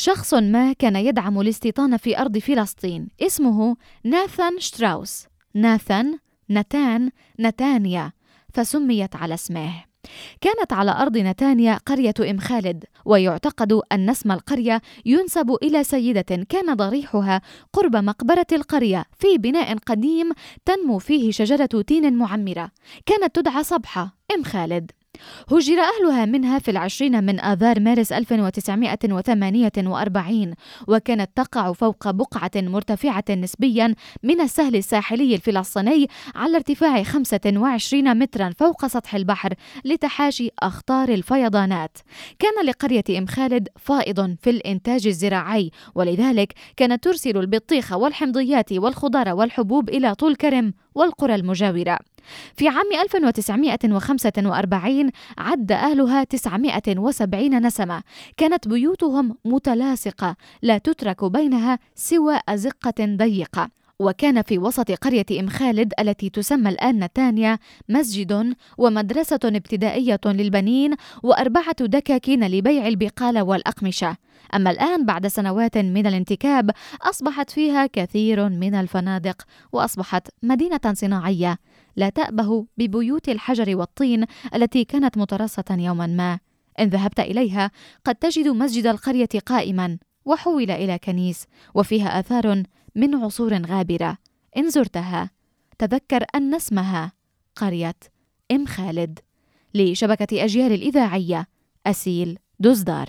شخص ما كان يدعم الاستيطان في أرض فلسطين اسمه ناثان شتراوس. ناثان نتان نتانيا فسميت على اسمه. كانت على أرض نتانيا قرية إم خالد ويعتقد أن اسم القرية ينسب إلى سيدة كان ضريحها قرب مقبرة القرية في بناء قديم تنمو فيه شجرة تين معمرة. كانت تدعى صبحة إم خالد. هجر أهلها منها في العشرين من آذار مارس 1948 وكانت تقع فوق بقعة مرتفعة نسبيا من السهل الساحلي الفلسطيني على ارتفاع 25 مترا فوق سطح البحر لتحاشي أخطار الفيضانات. كان لقرية إم خالد فائض في الإنتاج الزراعي ولذلك كانت ترسل البطيخ والحمضيات والخضار والحبوب إلى طول كرم والقرى المجاورة. في عام 1945 عد أهلها 970 نسمة. كانت بيوتهم متلاصقة لا تترك بينها سوى أزقة ضيقة. وكان في وسط قرية إم خالد التي تسمى الآن نتانيا مسجد ومدرسة ابتدائية للبنين وأربعة دكاكين لبيع البقالة والأقمشة. أما الآن بعد سنوات من الانتكاب أصبحت فيها كثير من الفنادق وأصبحت مدينة صناعية. لا تأبه ببيوت الحجر والطين التي كانت مترصة يوما ما. إن ذهبت إليها قد تجد مسجد القرية قائما وحول إلى كنيس وفيها آثار من عصور غابرة. إن زرتها تذكر أن اسمها قرية إم خالد لشبكة أجيال الإذاعية أسيل دزدار